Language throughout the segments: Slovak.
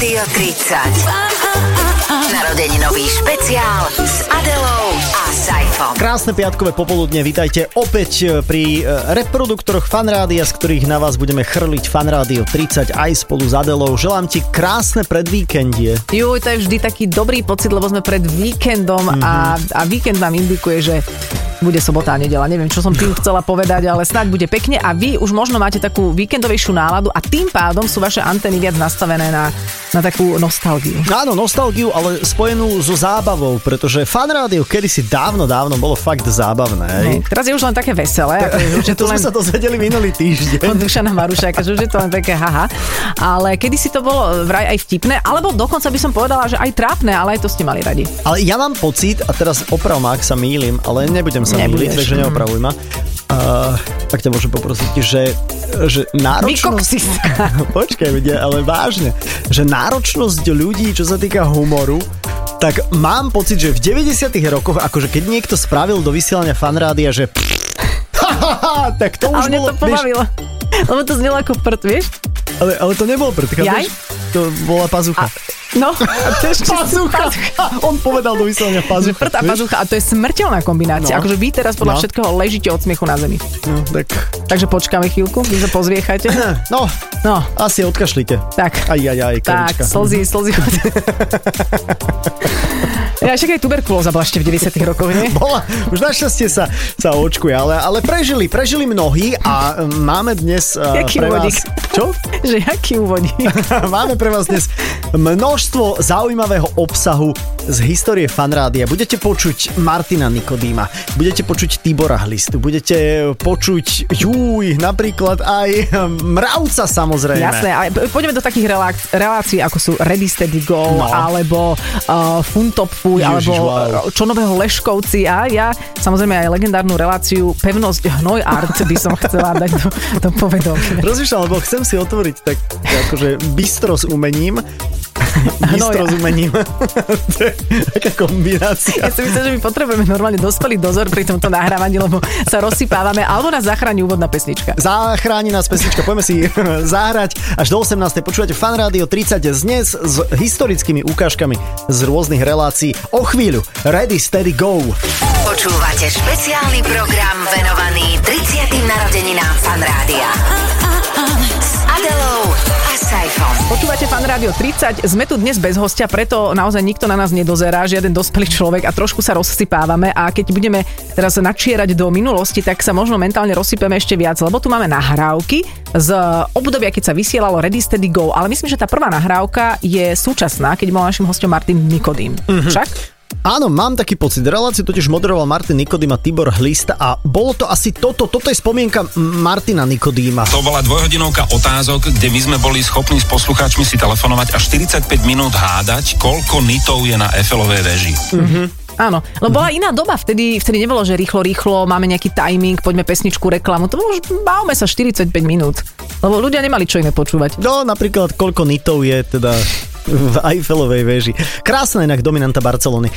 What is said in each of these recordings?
Rádio 30. Narodeninový špeciál s Adelou a Saifom. Krásne piatkové popoludne, vítajte opäť e, pri e, reproduktoroch Fanrádia, z ktorých na vás budeme chrliť Fanrádio 30 aj spolu s Adelou. Želám ti krásne predvíkendie. Juj, to je vždy taký dobrý pocit, lebo sme pred víkendom mm-hmm. a, a víkend nám indikuje, že bude sobota a nedela. Neviem, čo som tým chcela povedať, ale snáď bude pekne a vy už možno máte takú víkendovejšiu náladu a tým pádom sú vaše antény viac nastavené na, na takú nostalgiu. Áno, nostalgiu, ale spojenú so zábavou, pretože fan rádio kedysi dávno, dávno bolo fakt zábavné. No, teraz je už len také veselé. Ako, že to len... sme sa dozvedeli minulý týždeň. Od Dušana Marušáka, že už je to len také haha. Ale kedysi to bolo vraj aj vtipné, alebo dokonca by som povedala, že aj trápne, ale aj to ste mali radi. Ale ja mám pocit, a teraz oprav ma, ak sa mýlim, ale nebudem sa Nebudeš. takže neopravuj ma. Uh, ak ťa môžem poprosiť, že, že náročnosť... Počkaj, ale vážne, že náročnosť ľudí, čo sa týka humoru, tak mám pocit, že v 90 rokoch, akože keď niekto spravil do vysielania fanrádia, že tak to už ale bolo... to pobavilo. Vieš, lebo to znelo ako prd, vieš? Ale, ale to nebol prd, chápeš? To bola pazucha. A, no, je pazucha. On povedal do vysielania pazucha. Prd a pazucha a to je smrteľná kombinácia. No. Akože vy teraz podľa no. všetkého ležíte od smiechu na zemi. No, tak... Takže počkáme chvíľku, vy sa pozviechajte. No, no. asi odkašlite. Tak. Aj, aj, aj, Tak, slzy, slzy. Ja však aj tuberkulóza bola ešte v 90 rokoch, nie? Bola, už našťastie sa, sa očkuje, ale, ale prežili, prežili mnohí a máme dnes uh, jaký pre úvodík? vás... Čo? Že jaký úvodík? máme pre vás dnes množstvo zaujímavého obsahu z histórie fanrádia. Budete počuť Martina Nikodýma, budete počuť Tibora Hlistu, budete počuť Júj, napríklad aj Mravca samozrejme. Jasné, ale poďme do takých relácií, ako sú Ready Steady Go, no. alebo uh, Funtop Fuj, alebo wow. čo nového Leškovci a ja samozrejme aj legendárnu reláciu Pevnosť Hnoj Art by som chcela dať do, do povedomia. Rozmýšľam, lebo chcem si otvoriť tak akože bistro s umením Bistro s umením. taká kombinácia. Ja si myslím, že my potrebujeme normálne dospelý dozor pri tomto nahrávaní, lebo sa rozsypávame, alebo nás zachráni úvodná pesnička. Zachráni nás pesnička, poďme si zahrať až do 18. Počúvate Fan Radio 30 dnes s historickými ukážkami z rôznych relácií. O chvíľu, ready, steady, go. Počúvate špeciálny program venovaný 30. narodeninám Fan Rádia. Adelou a Saifom. Počúvate Fan Rádio 30, sme tu dnes bez hostia, preto naozaj nikto na nás nedozerá, žiaden dospelý človek a trošku sa rozsypávame a keď budeme teraz načierať do minulosti, tak sa možno mentálne rozsypeme ešte viac, lebo tu máme nahrávky z obdobia, keď sa vysielalo Ready Steady Go, ale myslím, že tá prvá nahrávka je súčasná, keď bol našim hostom Martin Nikodým. Mm-hmm. Však? Áno, mám taký pocit. Reláciu totiž moderoval Martin Nikodým a Tibor Hlista a bolo to asi toto, toto je spomienka Martina Nikodýma. To bola dvojhodinovka otázok, kde my sme boli schopní s poslucháčmi si telefonovať a 45 minút hádať, koľko nitov je na Eiffelovej veži. Mm-hmm. Áno, lebo bola iná doba, vtedy, vtedy nebolo, že rýchlo, rýchlo, máme nejaký timing, poďme pesničku, reklamu, to bolo, už bavme sa 45 minút, lebo ľudia nemali čo iné počúvať. No, napríklad, koľko nitov je teda v Eiffelovej veži. Krásna inak dominanta Barcelony.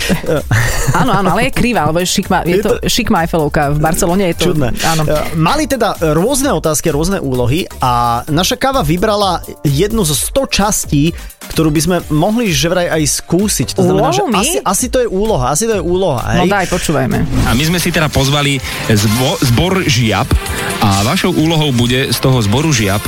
áno, áno, ale je krivá, lebo je šikma, je, je to, to šikma Eiffelovka. V Barcelone je to... Čudné. Áno. Mali teda rôzne otázky, rôzne úlohy a naša káva vybrala jednu zo 100 častí, ktorú by sme mohli že vraj aj skúsiť. To znamená, že asi, asi to je úloha, asi to je úloha. Hej? No daj, počúvajme. A my sme si teda pozvali zbo, zbor žiab a vašou úlohou bude z toho zboru žiab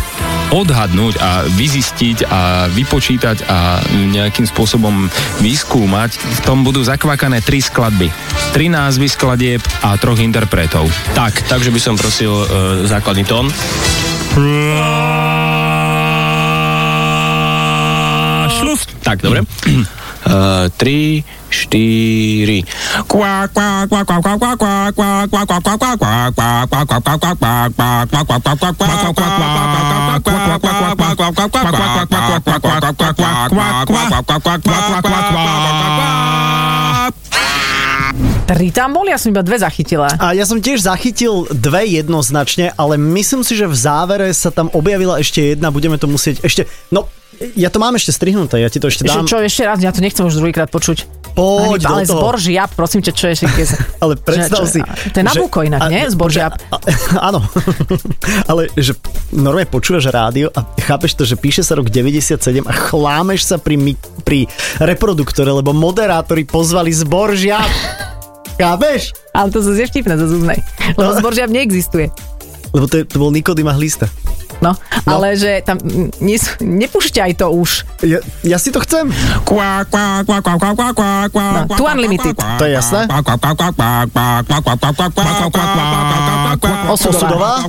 odhadnúť a vyzistiť a vypočítať a nejakým spôsobom vyskúmať. V tom budú zakvakané tri skladby. Tri názvy skladieb a troch interpretov. Tak, takže by som prosil uh, základný tón. Tak, dobre. Uh, 3, 4. Tri tam boli, ja som iba dve zachytila. A ja som tiež zachytil dve jednoznačne, ale myslím si, že v závere sa tam objavila ešte jedna, budeme to musieť ešte... No, ja to mám ešte strihnuté, ja ti to ešte dám. Ešte čo, ešte raz, ja to nechcem už druhýkrát počuť. poď do ale toho. zbor žiab, prosím ťa, čo je keď... Ale predstav Že- si... čo- to je Nabucco inak, nie? Zbor žiab. a- Áno. ale že normálne počúvaš rádio a chápeš to, že píše sa rok 97 a chlámeš sa pri, pri reproduktore, lebo moderátori pozvali zbor žiab. Chápeš? Ale to je vtipné, to. Lebo zbor žiab neexistuje. Lebo to, je- to bol Nikodým a Hlista. No, no. ale že tam nie, nepúšťaj to už. Ja, ja si to chcem. No, tu Unlimited. To je jasné? Osudová.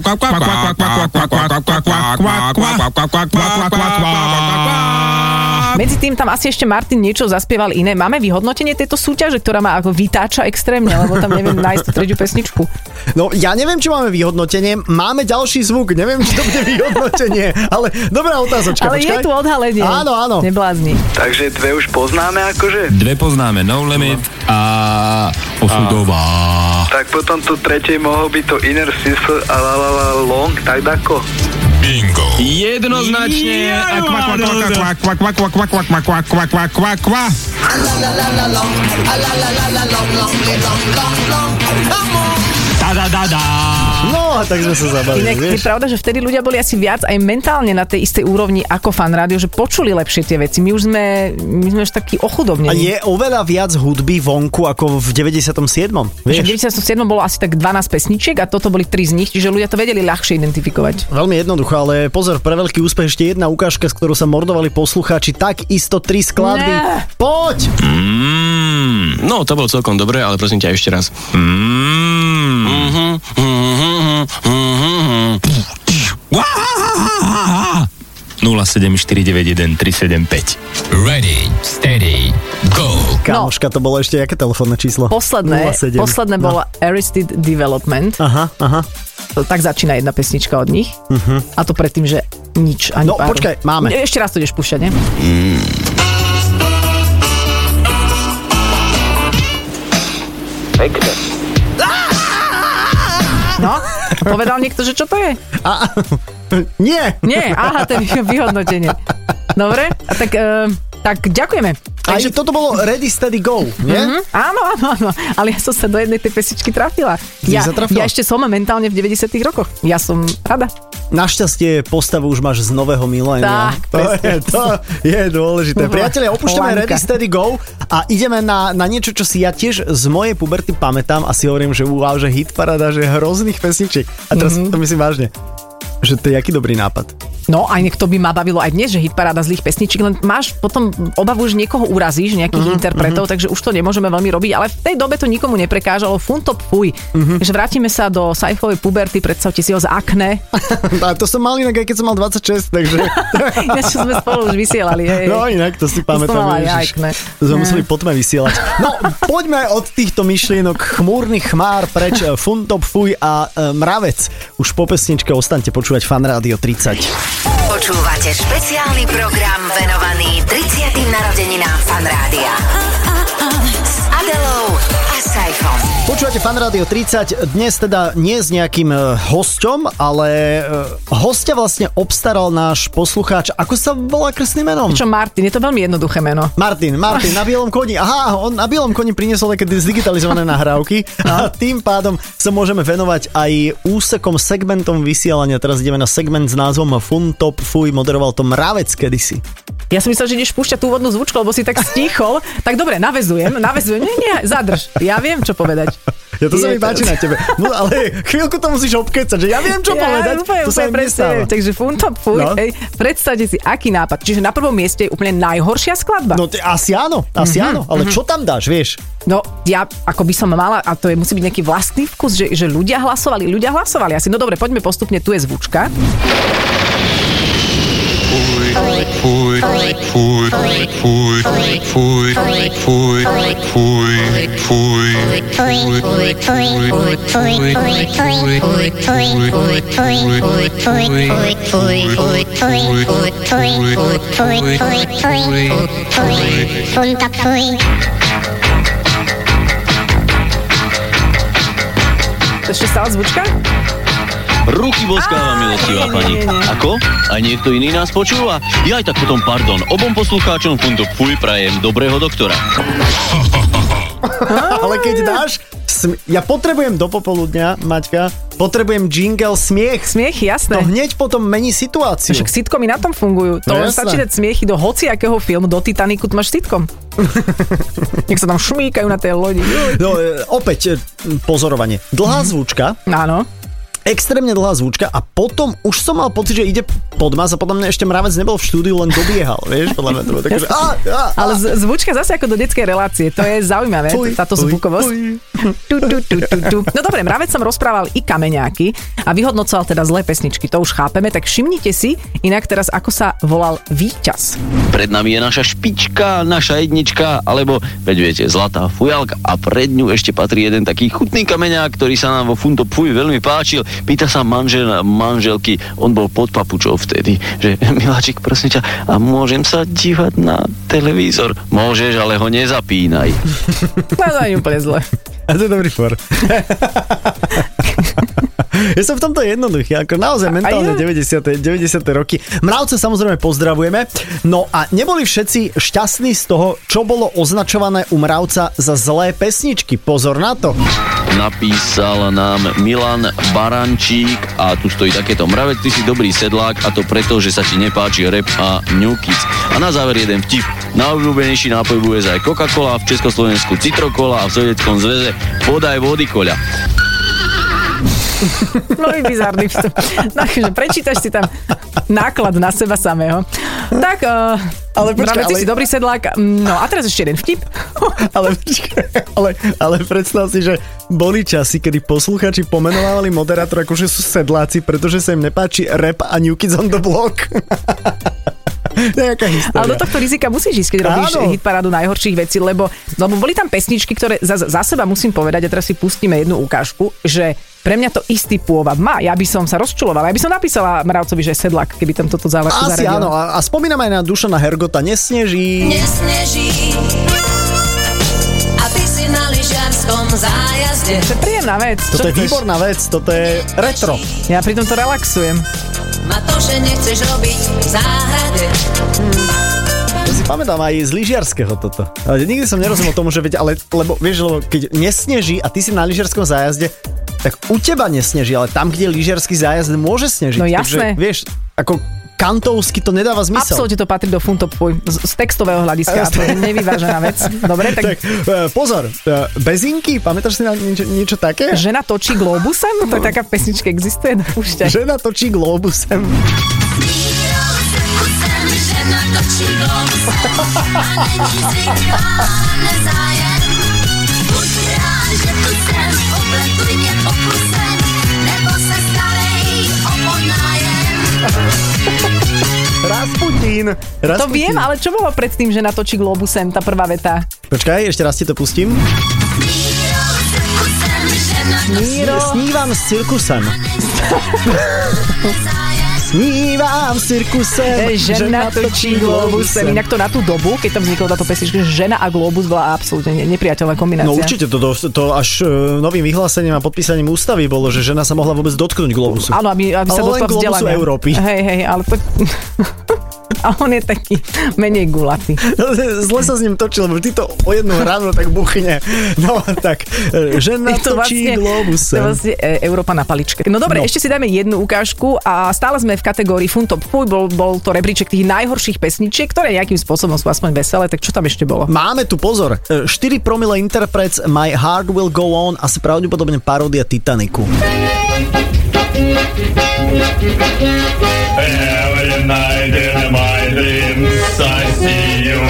Medzi tým tam asi ešte Martin niečo zaspieval iné. Máme vyhodnotenie tejto súťaže, ktorá ma ako vytáča extrémne, lebo tam neviem nájsť tretiu pesničku. No ja neviem, či máme vyhodnotenie. Máme ďalší zvuk, neviem, či to bude vyhodnotenie. Ale dobrá otázočka. Ale je počkaj. tu odhalenie. Áno, áno. Neblázni. Takže dve už poznáme akože? Dve poznáme No Limit a Osudová. Tak potom tu tretej mohol byť to Inner Sister a La La La Long, tak dako. Jednoznačne. A. Da, da, da, da. No, tak sme sa zabavili, Inak je vieš. pravda, že vtedy ľudia boli asi viac aj mentálne na tej istej úrovni ako fan rádio, že počuli lepšie tie veci. My už sme, my sme už takí A ochudobnení. je oveľa viac hudby vonku ako v 97. Že Vieš? v 97. bolo asi tak 12 pesničiek a toto boli 3 z nich, čiže ľudia to vedeli ľahšie identifikovať. Veľmi jednoducho, ale pozor, pre veľký úspech ešte jedna ukážka, s ktorou sa mordovali poslucháči, takisto tri skladby. Ne. Poď! Mm, No, to bolo celkom dobré, ale prosím ťa ešte raz. mm. 07491 375. Ready, steady, go. Kamoška, to bolo ešte aké telefónne číslo? Posledné, 07. posledné No. bolo Arrested Development. Aha, aha. Tak začína jedna pesnička od nich. A to predtým, že nič, ani No, páru. počkaj, máme. Ešte raz to ideš púšťať, nie? Pekne. Povedal niekto, že čo to je? A, nie! Nie, aha, to je vyhodnotenie. Dobre, a tak, e, tak ďakujeme. Aj Takže, toto bolo Ready, Steady, Go, nie? Hm? áno, áno, áno, ale ja som sa do jednej tej pesničky trafila. Ja, trafila? ja ešte som mentálne v 90 rokoch. Ja som rada. Našťastie postavu už máš z nového milénia. Tak, to, je, to je dôležité. Priatelia, opúšťame Lanka. Ready, Steady, Go a ideme na, na niečo, čo si ja tiež z mojej puberty pamätám a si hovorím, že wow, že hit parada, že hrozných pesničiek. A teraz Mhm. mm-hmm. to myslím vážne. Že to je aký dobrý nápad. No, nech to by ma bavilo aj dnes, že hit paráda zlých pesničiek, len máš potom obavu, že niekoho urazíš, nejakých uh-huh, interpretov, uh-huh. takže už to nemôžeme veľmi robiť, ale v tej dobe to nikomu neprekážalo, fun top fuj. Uh-huh. Takže vrátime sa do sajfovej puberty, predstavte si ho z akne. A to som mal inak aj keď som mal 26, takže... Ináč čo sme spolu už vysielali. Hej. No inak to si pamätám. To sme museli po tme vysielať. No, poďme od týchto myšlienok chmúrnych chmár preč. Funtop, fuj a e, mravec. Už po pesničke ostaňte počúvať Fan Rádio 30. Počúvate špeciálny program venovaný 30. narodeninám Fan Rádia. S Adelou a Saifom. Počúvate Fan Rádio 30, dnes teda nie s nejakým e, hosťom, ale e, hostia vlastne obstaral náš poslucháč. Ako sa volá krstným menom? Čo Martin, je to veľmi jednoduché meno. Martin, Martin, na bielom koni. Aha, on na bielom koni priniesol také zdigitalizované nahrávky a tým pádom sa môžeme venovať aj úsekom, segmentom vysielania. Teraz ideme na segment s názvom Fun Top Fuj, moderoval to Mravec kedysi. Ja som myslel, že ideš púšťať tú úvodnú zvučku, lebo si tak stichol. tak dobre, navezujem, navezujem. Nie, nie, zadrž. Ja viem, čo povedať. Ja to sa mi páči na tebe. No, ale chvíľku to musíš obkecať, že ja viem, čo povedať. Úplne, to sa mi presne. Takže fun top fuj, No. hej, predstavte si, aký nápad. Čiže na prvom mieste je úplne najhoršia skladba. No ty, asi áno, asi Mhm, áno, ale čo tam dáš, vieš? No, ja ako by som mala, a to je, musí byť nejaký vlastný vkus, že, že ľudia hlasovali, ľudia hlasovali asi. No dobre, poďme postupne, tu je zvučka. Fuj, fuj, fuj, fuj, fuj, fuj, fuj, Punta fuj. To ešte stále zvučka? Ruky boskáva, milostivá pani. Ako? A niekto iný nás počúva? Ja aj tak potom pardon. Obom poslucháčom Funto Fuj prajem dobrého doktora. Ale keď dáš, sm- ja potrebujem do popoludňa, Maťka, potrebujem jingle smiech. Smiech, To jasné. hneď potom mení situáciu. Však sitcomy na tom fungujú. To No stačí dať smiechy do hociakého filmu, do Titaniku, to máš sitcom. Nech sa tam šmíkajú na tej lodi. No, e, opäť e, pozorovanie. Dlhá zvučka, Áno. Extrémne dlhá zvučka a potom už som mal pocit, že ide podmas a podľa mňa ešte mravec nebol v štúdiu, len dobiehal, vieš, podľa mňa to bolo také, že á, á, á. Ale z- zvučka zase ako do detskej relácie. To je zaujímavé, Fuj, táto fuj, zvukovosť. fuj. Tu, tu, tu, tu, tu. No dobre, mravec som rozprával i kameňáky a vyhodnocoval teda zlé pesničky, to už chápeme, tak všimnite si inak teraz, ako sa volal víťaz. Pred nami je naša špička, naša jednička, alebo, veď viete, zlatá fujalka a pred ňu ešte patrí jeden taký chutný kameňák, ktorý sa nám vo Funto Puj veľmi páčil. Pýta sa manžel, manželky, on bol pod papučou vtedy, že miláčik, prosím ťa, a môžem sa dívať na televízor? Môžeš, ale ho nezapínaj. Je úplne zle. A to je dobrý for. Ja som v tomto jednoduchý, ako naozaj mentálne ja? 90. 90. roky. Mravce samozrejme pozdravujeme. No a neboli všetci šťastní z toho, čo bolo označované u mravca za zlé pesničky. Pozor na to. Napísal nám Milan Barančík a tu stojí takéto mravec, ty si dobrý sedlák a to preto, že sa ti nepáči rap a New Kids. A na záver jeden vtip. Najobľúbenejší nápoj v USA je Coca-Cola, v Československu Citrokola a v Sovietskom zväze podaj vody koľa. No i bizarný vstup. Takže prečítaš si tam náklad na seba samého. Tak, uh, Ale počkaj, ale- si dobrý sedlák. No a teraz ešte jeden vtip. Ale, ale, ale predstav si, že boli časy, kedy posluchači pomenovali moderátor ako že sú sedláci, pretože sa im nepáči rap a New Kids on the Block. Nejaká história. Ale do tohto rizika musíš ísť, keď robíš Áno. hitparádu najhorších vecí, lebo, lebo boli tam pesničky, ktoré za, za seba musím povedať, a teraz si pustíme jednu ukážku, že pre mňa to istý pôvab má. Ja by som sa rozčulovala. Ja by som napísala Mravcovi, že sedlak, keby tam toto zále- Asi zaradil. áno, a, a spomínam aj na Dušana Hergota, nesneží. Nesneží a ty si na lyžiarskom zájazde. To je príjemná vec. Toto Čo je chceš? výborná vec, toto je retro. Ja pri tomto relaxujem. Ma to, že nechceš robiť v záhrade. Ja si pamätám aj z lyžiarského toto. Ale nikdy som nerozumel tomu, že veď, ale, lebo vieš, lebo keď nesneží a ty si na lyžiarskom zájazde, tak u teba nesneží, ale tam, kde je lyžiarsky zájazd, môže snežiť. No jasné. Takže, vieš, ako kantovsky to nedáva zmysel. Absolútne to patrí do funtopuj. Z, z textového hľadiska. To je nevyvážená vec. Dobre, tak, Tak, e, pozor, e, bezinky, pamätáš si na niečo, niečo také? žena točí globusem? To je taká pesnička, existuje? Púšťaj. Žena točí globusem. Žena točí globus a není zvyklá na zájem. Buď rád, že tu jsem, obletuj mě pokusem, nebo se starej o podnájem. Rasputín. To Rasputín. viem, ale čo bolo predtým, že natočí globusem, tá prvá veta? Počkaj, ešte raz ti to pustím. Míro. Snívam s cirkusem. Snívam s cirkusem. E, Žena točí globusem. Inak to na tú dobu, keď tam vznikla táto pesnička, že žena a globus bola absolútne ne- nepriateľná kombinácia. No určite, to, to, to až e, novým vyhlásením a podpísaním ústavy bolo, že žena sa mohla vôbec dotknúť globusu. Áno, aby, aby sa globusu vzdelania. Európy. Hej, hej, ale to... A on je taký menej gulatý. Zle sa s ním točil, lebo ty to o jednu ráno tak buchne. No tak, e, žena to točí vlastne, to je globusem. vlastne e, Európa na paličke. No dobre, No. ešte si dáme jednu ukážku a stále sme v kategórii Fun Top Fuj, bol, bol to rebríček tých najhorších pesničiek, ktoré nejakým spôsobom sú aspoň veselé, tak čo tam ešte bolo? Máme tu pozor, e, 4 promile interprets My Heart Will Go On, asi pravdepodobne paródia Titaniku. Every Сосию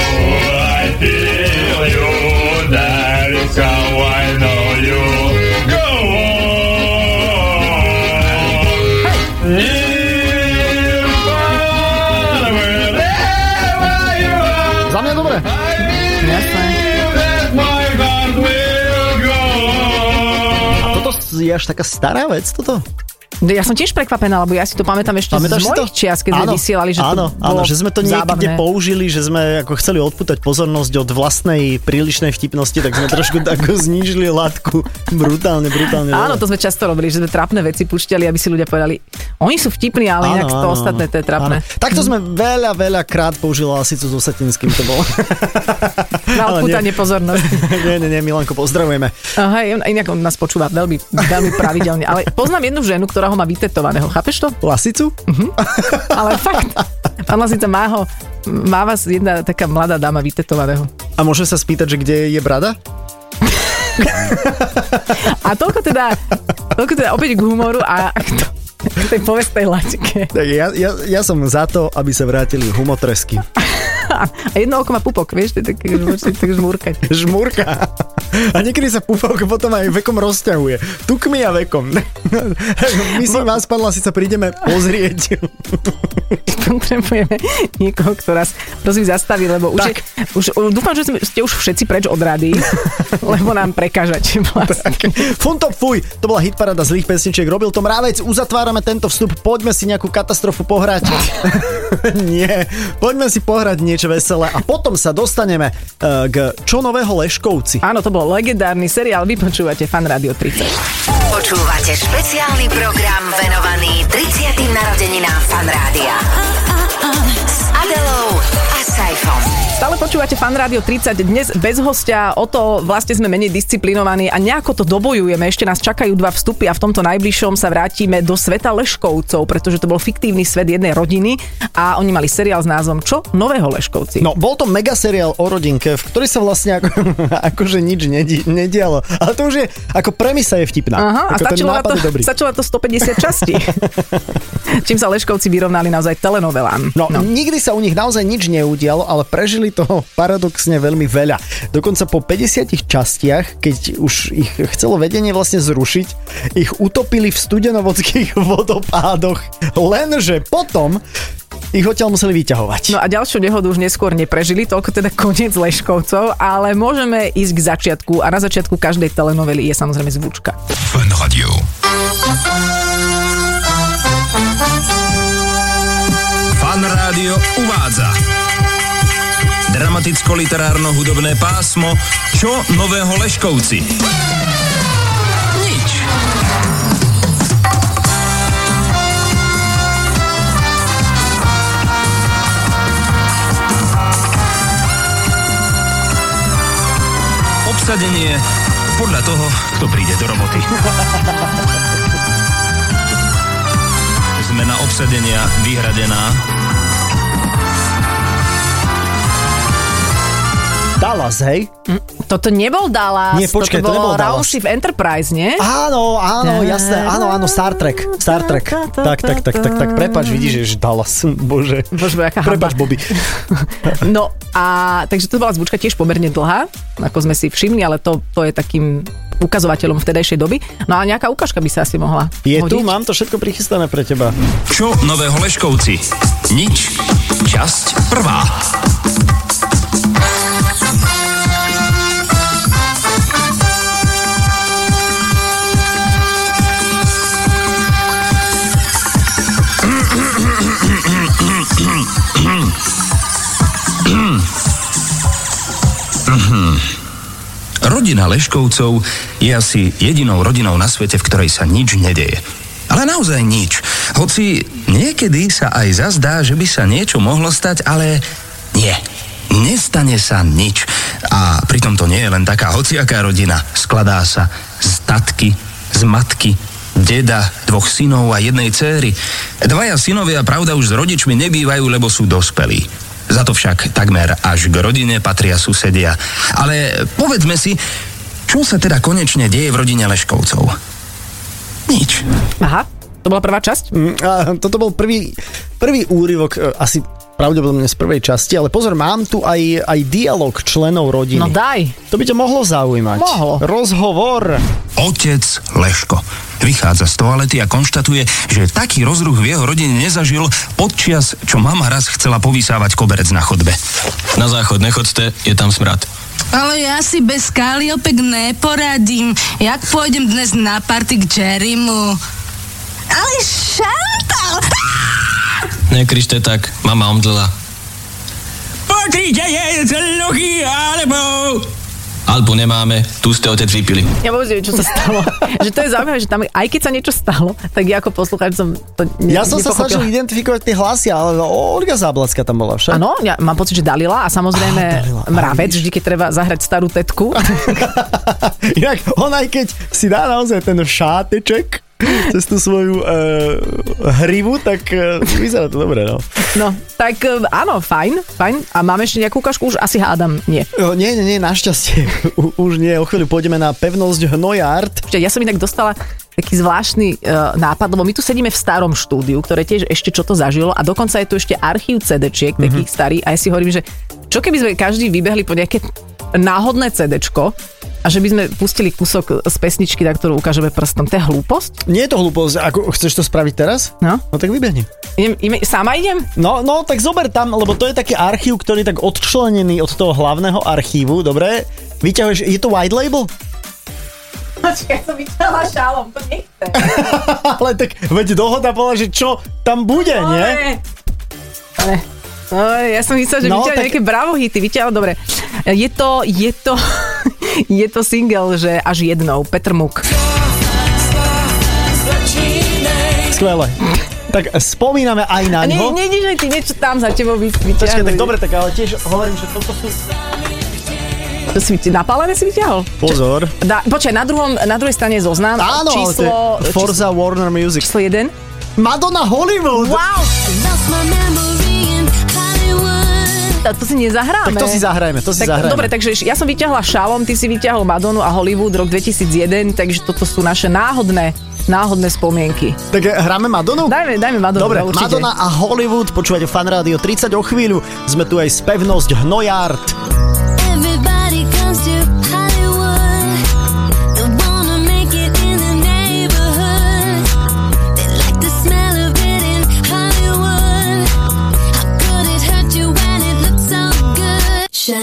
А то ж я ж така стара, вець, то-то. Ja som tiež prekvapená, lebo ja si to pamätám ešte Pamätáš z si to? mojich čias, keď sme vysielali, že áno, to áno, že sme to niekde zábavné. použili, že sme ako chceli odputať pozornosť od vlastnej prílišnej vtipnosti, tak sme trošku ako znížili látku brutálne, brutálne. Áno, to sme často robili, že sme trapné veci púšťali, aby si ľudia povedali, oni sú vtipní, ale inak to ostatné, to je trapné. Áno. Takto sme veľa, veľa krát použili Lasicu so Satinským, to bolo. Na odputanie pozornosti. nie, nie, nie, Milanko, pozdravujeme. Aha, inak on nás počúva veľmi, veľmi pravidelne. Ale poznám jednu ženu, ktorá ho má vytetovaného. Chápeš to? Lasicu? Mhm. Ale fakt. Pán Lasica má ho, má vás jedna taká mladá dáma vytetovaného. A môže sa spýtať, že kde je brada? A toľko teda, toľko teda opäť k humoru a k, to, k tej povestnej laťke. Tak ja, ja, ja som za to, aby sa vrátili humotresky. A jedno oko má pupok, vieš, môžeš si tak žmúrkať. Žmurka. A niekedy sa pupok potom aj vekom rozťahuje. Tukmi a vekom. My si vás, pán Lasica, prídeme pozrieť. Potrebujeme niekoho, kto nás prosím zastaví, lebo už, je, už dúfam, že ste už všetci preč od rady, lebo nám prekážate vlastne. Funtop fuj, to bola hitparada zlých pesničiek, robil to mrávec, uzatvárame tento vstup, poďme si nejakú katastrofu pohrať. Nie, poďme si pohrať niečo veselé a potom sa dostaneme uh, k čo nového Leškovci. Áno, to bol legendárny seriál, vy počúvate Fan Radio 30. Počúvate špeciálny program venovaný 30. narodeninám Fan Rádia. S Adelou a Saifom. Stále počúvate Fan Rádio 30, dnes bez hostia, o to vlastne sme menej disciplinovaní a nejako to dobojujeme. Ešte nás čakajú dva vstupy a v tomto najbližšom sa vrátime do sveta Leškovcov, pretože to bol fiktívny svet jednej rodiny a oni mali seriál s názvom Čo nového Leškovci? No, bol to mega seriál o rodinke, v ktorej sa vlastne ako, akože nič nedi, nedialo. Ale to už je, ako premisa je vtipná. Aha, a ako ten stačilo na, to, dobrý. stačilo na to 150 častí. Čím sa Leškovci vyrovnali naozaj telenovelám. No, no, nikdy sa u nich naozaj nič neudialo, ale prežili toho paradoxne veľmi veľa. Dokonca po 50 častiach, keď už ich chcelo vedenie vlastne zrušiť, ich utopili v studenovodských vodopádoch, lenže potom ich odtiaľ museli vyťahovať. No a ďalšiu nehodu už neskôr neprežili, toľko teda koniec Leškovcov, ale môžeme ísť k začiatku a na začiatku každej telenovely je samozrejme zvučka. Fun Radio. Fan Rádio uvádza Dramaticko-literárno-hudobné pásmo Čo nového Leškovci? Nič. Obsadenie podľa toho, kto príde do roboty. Zmena obsadenia vyhradená Dallas, hej? Toto nebol Dallas, Nie, počkaj, to toto nebol bolo Dallas. Rauschif Enterprise, nie? Áno, áno, jasné, áno, áno, Star Trek, Star Trek. Tak, tak, tak, tak, tak, prepač, vidíš, že Dallas, bože. Bože, aká Prepač. Bobby. No a takže to bola zvučka tiež pomerne dlhá, ako sme si všimli, ale to, to je takým ukazovateľom vtedajšej doby. No a nejaká ukážka by sa asi mohla Je tu, hodiť. mám to všetko prichystané pre teba. Čo nového Leškovci? Nič. Časť prvá. Rodina Leškovcov je asi jedinou rodinou na svete, v ktorej sa nič nedeje. Ale naozaj nič. Hoci niekedy sa aj zazdá, že by sa niečo mohlo stať, ale nie. Nestane sa nič. A pritom to nie je len taká hociaká rodina. Skladá sa z tatky, z matky, deda, dvoch synov a jednej céry. Dvaja synovia, pravda, už s rodičmi nebývajú, lebo sú dospelí. Za to však takmer až k rodine patria susedia. Ale povedzme si, čo sa teda konečne deje v rodine Leškovcov? Nič. Aha, to bola prvá časť? Mm, A toto bol prvý, prvý úryvok, e, asi pravdepodobne z prvej časti, ale pozor, mám tu aj, aj dialog členov rodiny. No daj. To by ťa mohlo zaujímať. Mohlo. Rozhovor. Otec Leško vychádza z toalety a konštatuje, že taký rozruch v jeho rodine nezažil podčias, čo mama raz chcela povysávať koberec na chodbe. Na záchod nechoďte, je tam smrad. Ale ja si bez Kaliopek neporadím. Jak pôjdem dnes na party k Jerrymu? Ale Šantal! Nekrište tak, mama omdlela. Pozrite, je zlohy, alebo... Albu nemáme, tu ste otec vypili. Ja vôbec neviem, čo sa stalo. že to je zaujímavé, že tam, aj keď sa niečo stalo, tak ja ako poslucháč som to ne, Ja som sa snažil identifikovať tie hlasy, ale Olga Záblacka tam bola však. Áno, ja mám pocit, že Dalila a samozrejme Á, Dalila, mravec, vždy keď treba zahrať starú tetku. Inak on aj keď si dá naozaj ten šáteček cez tú svoju uh, hrivu, tak uh, vyzerá to dobre, no. No, tak e, áno, fajn, fajn. A máme ešte nejakú ukážku? Už asi hádam, nie. O, nie, nie, nie, našťastie. U, už nie, o chvíľu pôjdeme na pevnosť Hnojard. Ja som inak dostala taký zvláštny uh, nápad, lebo my tu sedíme v starom štúdiu, ktoré tiež ešte čo to zažilo a dokonca je tu ešte archív CD-čiek, Mhm. takých starých a ja si hovorím, že čo keby sme každý vybehli po nejaké náhodné CDčko a že by sme pustili kúsok z pesničky, na ktorú ukážeme prstom. To je hlúposť? Nie je to hlúposť, ako chceš to spraviť teraz? No. No tak vybehni. Idem, idem, sama idem? No, no, tak zober tam, lebo to je taký archív, ktorý je tak odčlenený od toho hlavného archívu, dobre? Vyťahuješ, je to white label? Počkaj, som vyťala šálom, to nechcem. Ale tak, veď dohoda bola, že čo tam bude, nie? Ale, no, ja som myslel, že No, no, vyťahol tak- nejaké bravo hity, vyťahol, dobre. Je to, je to, je to single, že až jednou, Petr Muk. Skvelé. Tak spomíname aj na A nie, ňo. nie, nie, že ty niečo tam za tebou vy, Počkaj, vyťahli. tak dobre, tak ale tiež hovorím, že toto sú... To si napálené si vyťahol? Pozor. Da, počkaj, na, druhom, na druhej strane je zoznam. Áno, číslo, Forza Warner Music. Číslo 1. Madonna Hollywood! Wow! To, si nezahráme. Tak to si zahrajme, to si tak, zahrajme. Dobre, takže ja som vyťahla Šalom, ty si vyťahol Madonu a Hollywood rok 2001, takže toto sú naše náhodné, náhodné spomienky. Tak eh, hráme Madonu? Dajme, dajme Madonu. Dobre, no, určite. Madonna a Hollywood, počúvate Fan Rádio 30 o chvíľu. Sme tu aj z pevnosť Hnojard.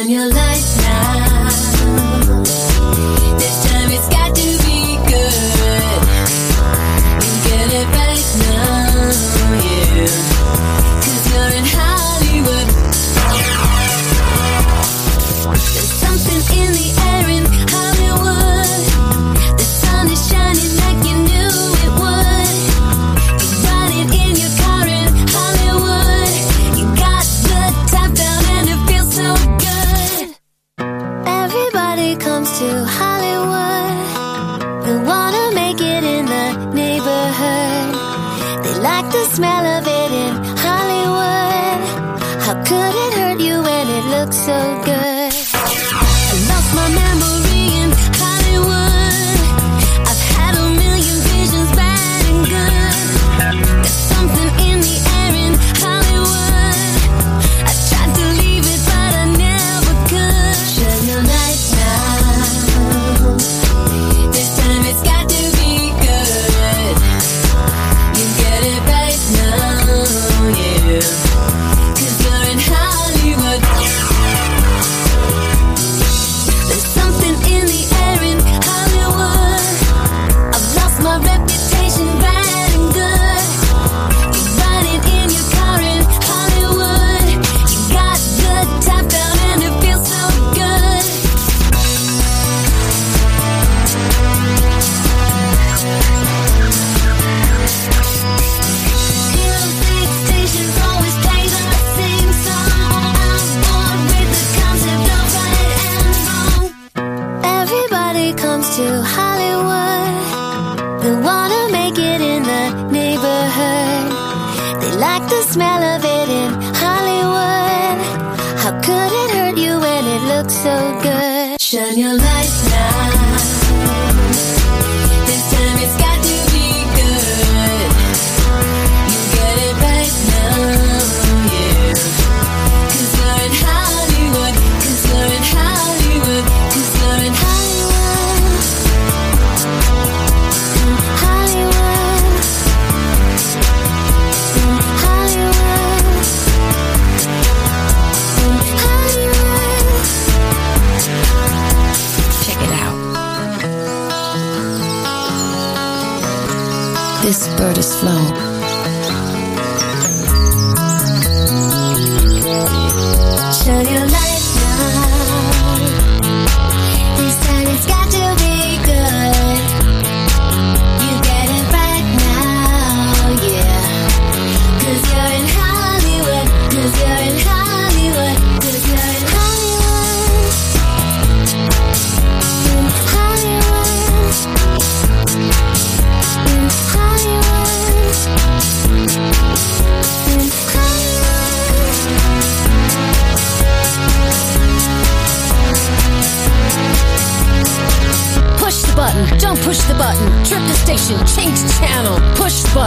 when you're like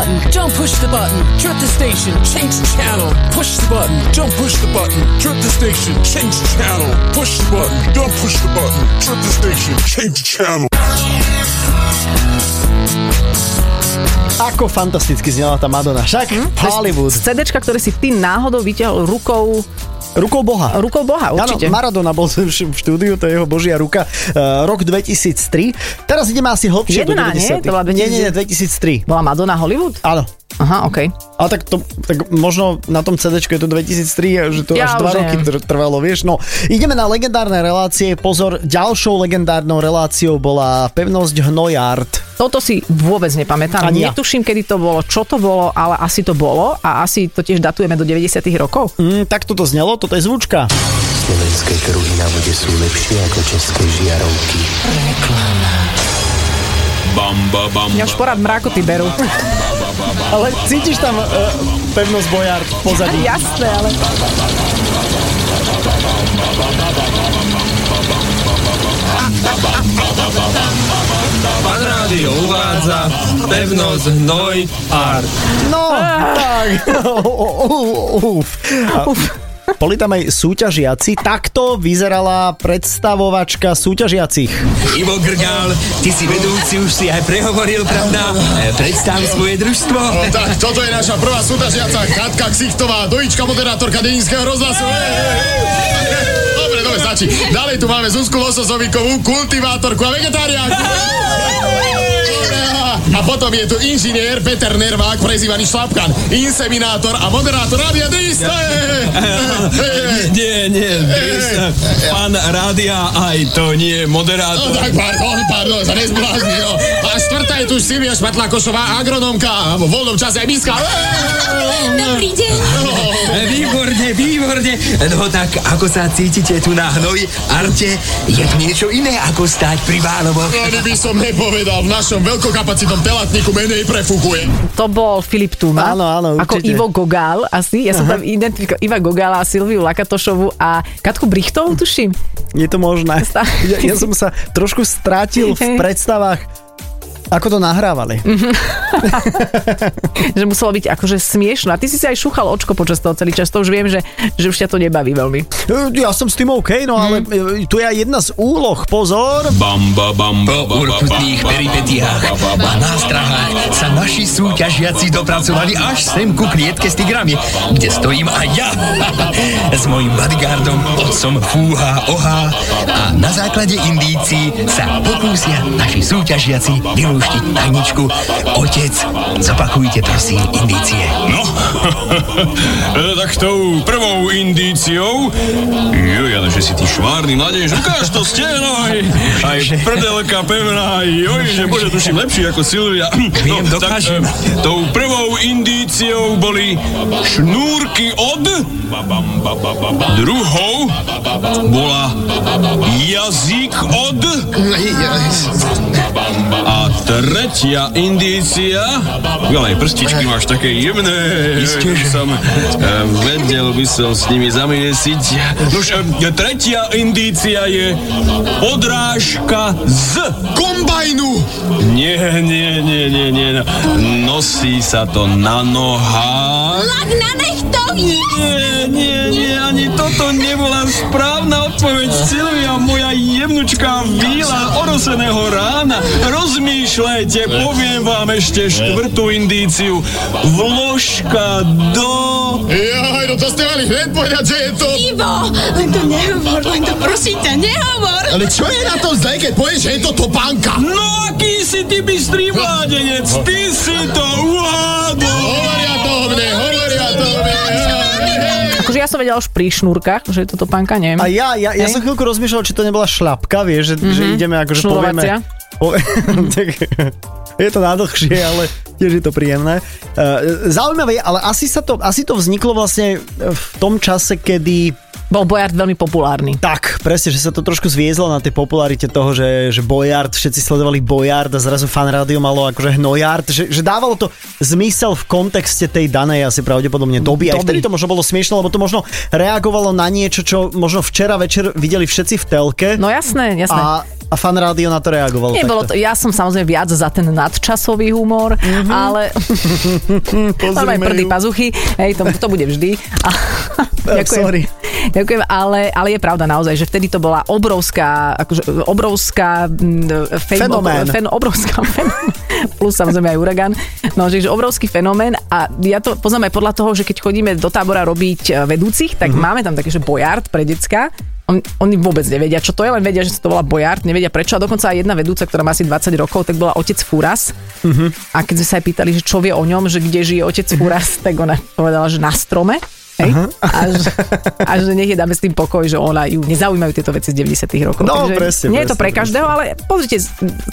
button, don't push the button, trip the station, change channel, push the button, don't push the button, trip the station, change channel, push the button, don't push the button, trip the station, change channel. Ako fantasticky znela tá Madonna. Však Hm? Hollywood. CDčka, ktoré si ty náhodou vyťahol rukou... Rukou Boha. Rukou Boha, určite. Áno, Maradona bol v štúdiu, to je jeho božia ruka. Uh, rok 2003. Teraz ideme asi hlbšie do Jedna, 90. nie? To bola nie, nie, nie, 2000. 2003. Bola Madonna Hollywood? Áno. Aha, OK. Ale tak, to, tak možno na tom CD je to 2003, že to Ja až už 2 roky trvalo, vieš. No, ideme na legendárne relácie. Pozor, ďalšou legendárnou reláciou bola pevnosť Hnojard. Toto si vôbec nepamätám. Ani ja. Netuším, kedy to bolo, čo to bolo, ale asi to bolo a asi to tiež datujeme do 90 rokov. Mm, tak toto znelo, toto je zvučka. Slovenské kruhy na vode sú lepšie ako české žiarovky. Bamba, bamba. Ja už porad mrakoty berú. Ale cítiš tam uh, pevnosť Bojard v pozadí. Jasné, ale... Pán rádio uvádza pevnosť hnoj art. No, tak. Uf. Uf. Boli tam aj súťažiaci. Takto vyzerala predstavovačka súťažiacich. Ivo Grgál, ty si vedúci, už si aj prehovoril, pravda? E, Predstav svoje družstvo. No, tak toto je naša prvá súťažiaca Katka Ksichtová, dojička moderátorka Deninského rozhlasu. Dobre, dobre, stačí. Ďalej tu máme Zuzku Losozovikovú, kultivátorku a vegetariánku. A potom je tu inžinier Peter Nervák, prezývaný Šlapkan, inseminátor a moderátor Rádia Dist. Nie, nie, pán rádia, aj to nie je No moderátor. tak, pardon, pardon, sa nezblázni, no. A štvrtá je tu Silvia Šmatlákošová, agronomka, a vo voľnom čase aj miska. Dobrý deň. E, Výborne, výborne. No tak, ako sa cítite tu na hnoj, Arte? Je to niečo iné, ako stáť pri Válovoch? Ani by som nepovedal, v našom veľkokapacitnom telatníku menej prefúkuje. To bol Filip Tuma. Áno, áno, Ako určite. Ivo Gogál asi. Ja som tam identifikoval Iva Gogála, Silviu Lakatošovu a Katku Brichtovú, tuším. Je to možné. Ja, ja som sa trošku strátil v predstavách, ako to nahrávali. že muselo byť akože smiešno. A ty si si aj šúchal očko počas toho celý čas. To už viem, že, že už ťa to nebaví veľmi. E, Ja som s tým OK, no ale e, tu je aj jedna z úloh, pozor. Bamba, bamba, Po urputných peripetiách a nástrahách sa naši súťažiaci dopracovali až sem ku klietke s tigrami, kde stojím aj ja s mojim bodyguardom, otcom Fúha Oha a na základe indícií sa pokúsia naši súťažiaci vylúštiť tajničku. Otec, zopakujte prosím indície. No, tak tou prvou indíciou, juj, ale že si ty švárny mladež, ukáž to steno, aj, aj prdelka pevná, joj, že bude tuším lepší ako Silvia. Viem, tak, dokážem. e, tou prvou indíciou boli šnúrky od, druhou bola jazyk od, a tretia indícia, aj prstičky máš také jemné, Isté, že- som e, vedel by som s nimi zamiesiť. Nož, e, tretia indícia je podrážka z Kombajnu! Nie, nie, nie, nie, nie. Nosí sa to na nohách. Lak na nechtoch, Nie, nie, nie, ani toto nebola správna odpoveď. Silvia, moja jemnučká víla oroseného rána. Rozmýšľajte, poviem vám ešte štvrtú indíciu. Vložka do... Jaj, no to ste mali hneď povedať, že je to... Ivo, len to nehovor, len to prosím ťa, nehovor. Ale čo je na tom zle, keď povieš, že je to topánka? No, aký si ty bystrý mládenec, ty si to uhádol. Hovoria to o mne, hovoria to o mne. Akože ja som vedela už pri šnúrkach, že je to topánka, neviem. A ja, ja, ja som chvíľku rozmýšľal, či to nebola šlapka, vieš, že, že Mhm. ideme akože povieme... Je to nádlhšie, ale tiež je to príjemné. Uh, zaujímavé, ale asi, sa to, asi to vzniklo vlastne v tom čase, kedy Bol Bojard veľmi populárny. Tak, presne, že sa to trošku zviezlo na tej popularite toho, že, že Bojard, všetci sledovali Bojard a zrazu fan rádio malo akože Hnojard, že, že dávalo to zmysel v kontexte tej danej asi pravdepodobne doby. Aj vtedy to možno bolo smiešne, lebo to možno reagovalo na niečo, čo možno včera večer videli všetci v telke. No jasné, jasné. A, a fan rádio na to reagovalo. Nebolo to, ja som samozrejme viac za ten nadčasový humor, mm-hmm. ale normálne prdy pazuchy, hej, to, to bude vždy. A, ďakujem. sorry. Ďakujem, ale, ale je pravda naozaj, že vtedy to bola obrovská, akože, obrovská mm, fame, Fenomén. Fen, obrovská fenomén, plus samozrejme aj uragan. No, že, že obrovský fenomén a ja to poznám aj podľa toho, že keď chodíme do tábora robiť e, vedúcich, tak mm-hmm. máme tam také, že bojard pre decka. On, oni vôbec nevedia, čo to je, len vedia, že sa to volá bojard, nevedia prečo. A dokonca aj jedna vedúca, ktorá má asi 20 rokov, tak bola otec Furas. Mhm. A keď sme sa aj pýtali, že čo vie o ňom, že kde žije otec Furas, tak ona povedala, že na strome. Hej? A, že, a že nech je dáme s tým pokoj, že ona ju nezaujímajú tieto veci z 90 rokov. No, Takže presne, nie je to presne, pre každého, ale pozrite,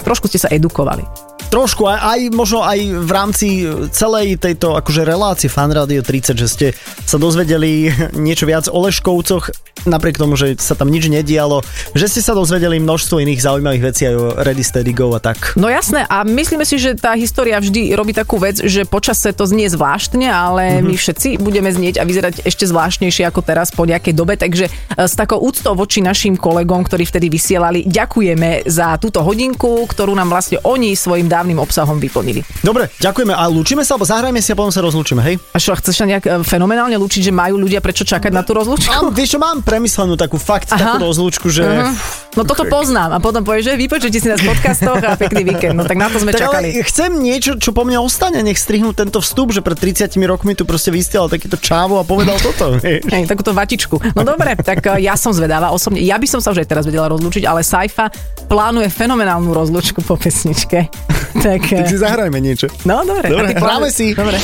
trošku ste sa edukovali. Trošku, aj, aj možno aj v rámci celej tejto akože relácie Fan Radio 30, že ste sa dozvedeli niečo viac o Leškovcoch, napriek tomu, že sa tam nič nedialo, že ste sa dozvedeli množstvo iných zaujímavých vecí aj o Ready Steady Go a tak. No jasné, a myslíme si, že tá história vždy robí takú vec, že počase to znie zvláštne, ale mm-hmm. my všetci budeme znieť a vyzerať ešte zvláštnejšie ako teraz po nejakej dobe, takže e, s takou úctou voči našim kolegom, ktorí vtedy vysielali, ďakujeme za túto hodinku, ktorú nám vlastne oni svojim dávnym obsahom vyplnili. Dobre, ďakujeme a lúčime sa, alebo zahrajme si a potom sa rozlúčime, hej? A čo, chceš sa nejak e, fenomenálne lúčiť, že majú ľudia prečo čakať na tú rozlúčku? Mám, vieš čo, mám premyslenú takú fakt, Aha. takú rozlúčku, že... Aha. No toto poznám a potom povieš, že vypočujte si nás v podcastoch a pekný víkend. No tak na to sme Tak čakali. ale chcem niečo, čo po mne ostane, nech strihnú tento vstup, že pred 30 rokmi tu proste vystiel takýto čávo a povedal toto. Hej, takúto vatičku. No dobre, tak eh, ja som zvedáva osobne. Ja by som sa už aj teraz vedela rozlúčiť, ale Saifa plánuje fenomenálnu rozlúčku po pesničke. Tak, Tak si zahrajme niečo. no dobre. Dobre, hráme si. Dobre.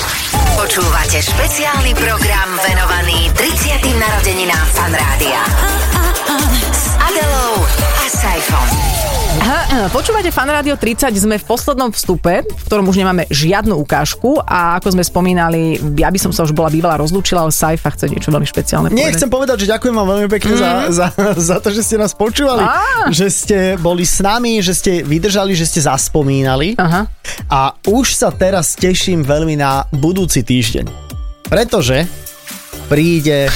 Počúvate špeciálny program venovaný 30. narodeninám Fan Rádia. S Adelou a Počúvate Fan Radio 30, sme v poslednom vstupe, v ktorom už nemáme žiadnu ukážku a ako sme spomínali, ja by som sa už bola bývala rozlúčila, ale Saifa chce niečo veľmi špeciálne Nie, povedať. chcem povedať, že ďakujem vám veľmi pekne za, za, za to, že ste nás počúvali, Á. že ste boli s nami, že ste vydržali, že ste zaspomínali. Aha. A už sa teraz teším veľmi na budúci týždeň. Pretože príde...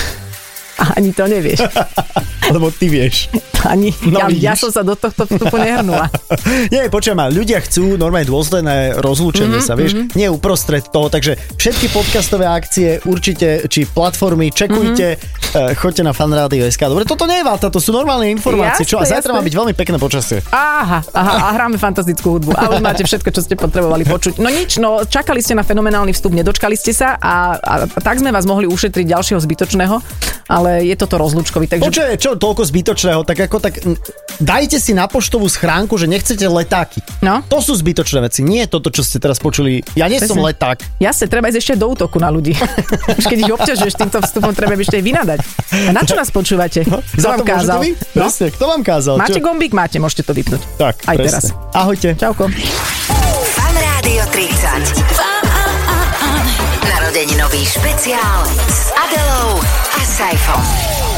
Ani to nevieš. Lebo ty vieš. Ani, No, ja, ja som sa do tohto vstupu nehrnula. Nie, počujem ma, ľudia chcú normálne dôsledné rozlúčenie Mhm, sa, vieš, nie uprostred toho, takže všetky podcastové akcie určite, či platformy, čekujte, Mhm. mm-hmm. choďte na fanradio.sk. Dobre, toto nie je váta, to sú normálne informácie, čo a zajtra jasné. má byť veľmi pekné počasie. Aha, aha, a hráme fantastickú hudbu. A už máte všetko, čo ste potrebovali počuť. No nič, no čakali ste na fenomenálny vstup, nedočkali ste sa a, a, a tak sme vás mohli ušetriť ďalšieho zbytočného, ale je toto rozlúčkový, takže... Počuj, čo toľko zbytočného, tak ako tak dajte si na poštovú schránku, že nechcete letáky. No. To sú zbytočné veci, nie toto, čo ste teraz počuli. Ja nie som Presne. leták. Jasne, treba ísť ešte do útoku na ľudí. Už keď ich obťažuješ týmto vstupom, treba ešte aj vynadať. A na čo nás počúvate? Kto Za vám kázal? vy? No? Presne, kto vám kázal? Máte Čo? gombík? Máte, môžete to vypnúť. Tak, Aj presne. teraz. Ahojte. Čauko. Fan Rádio 30. Narodeninový špeciál s Adelou a Saifom.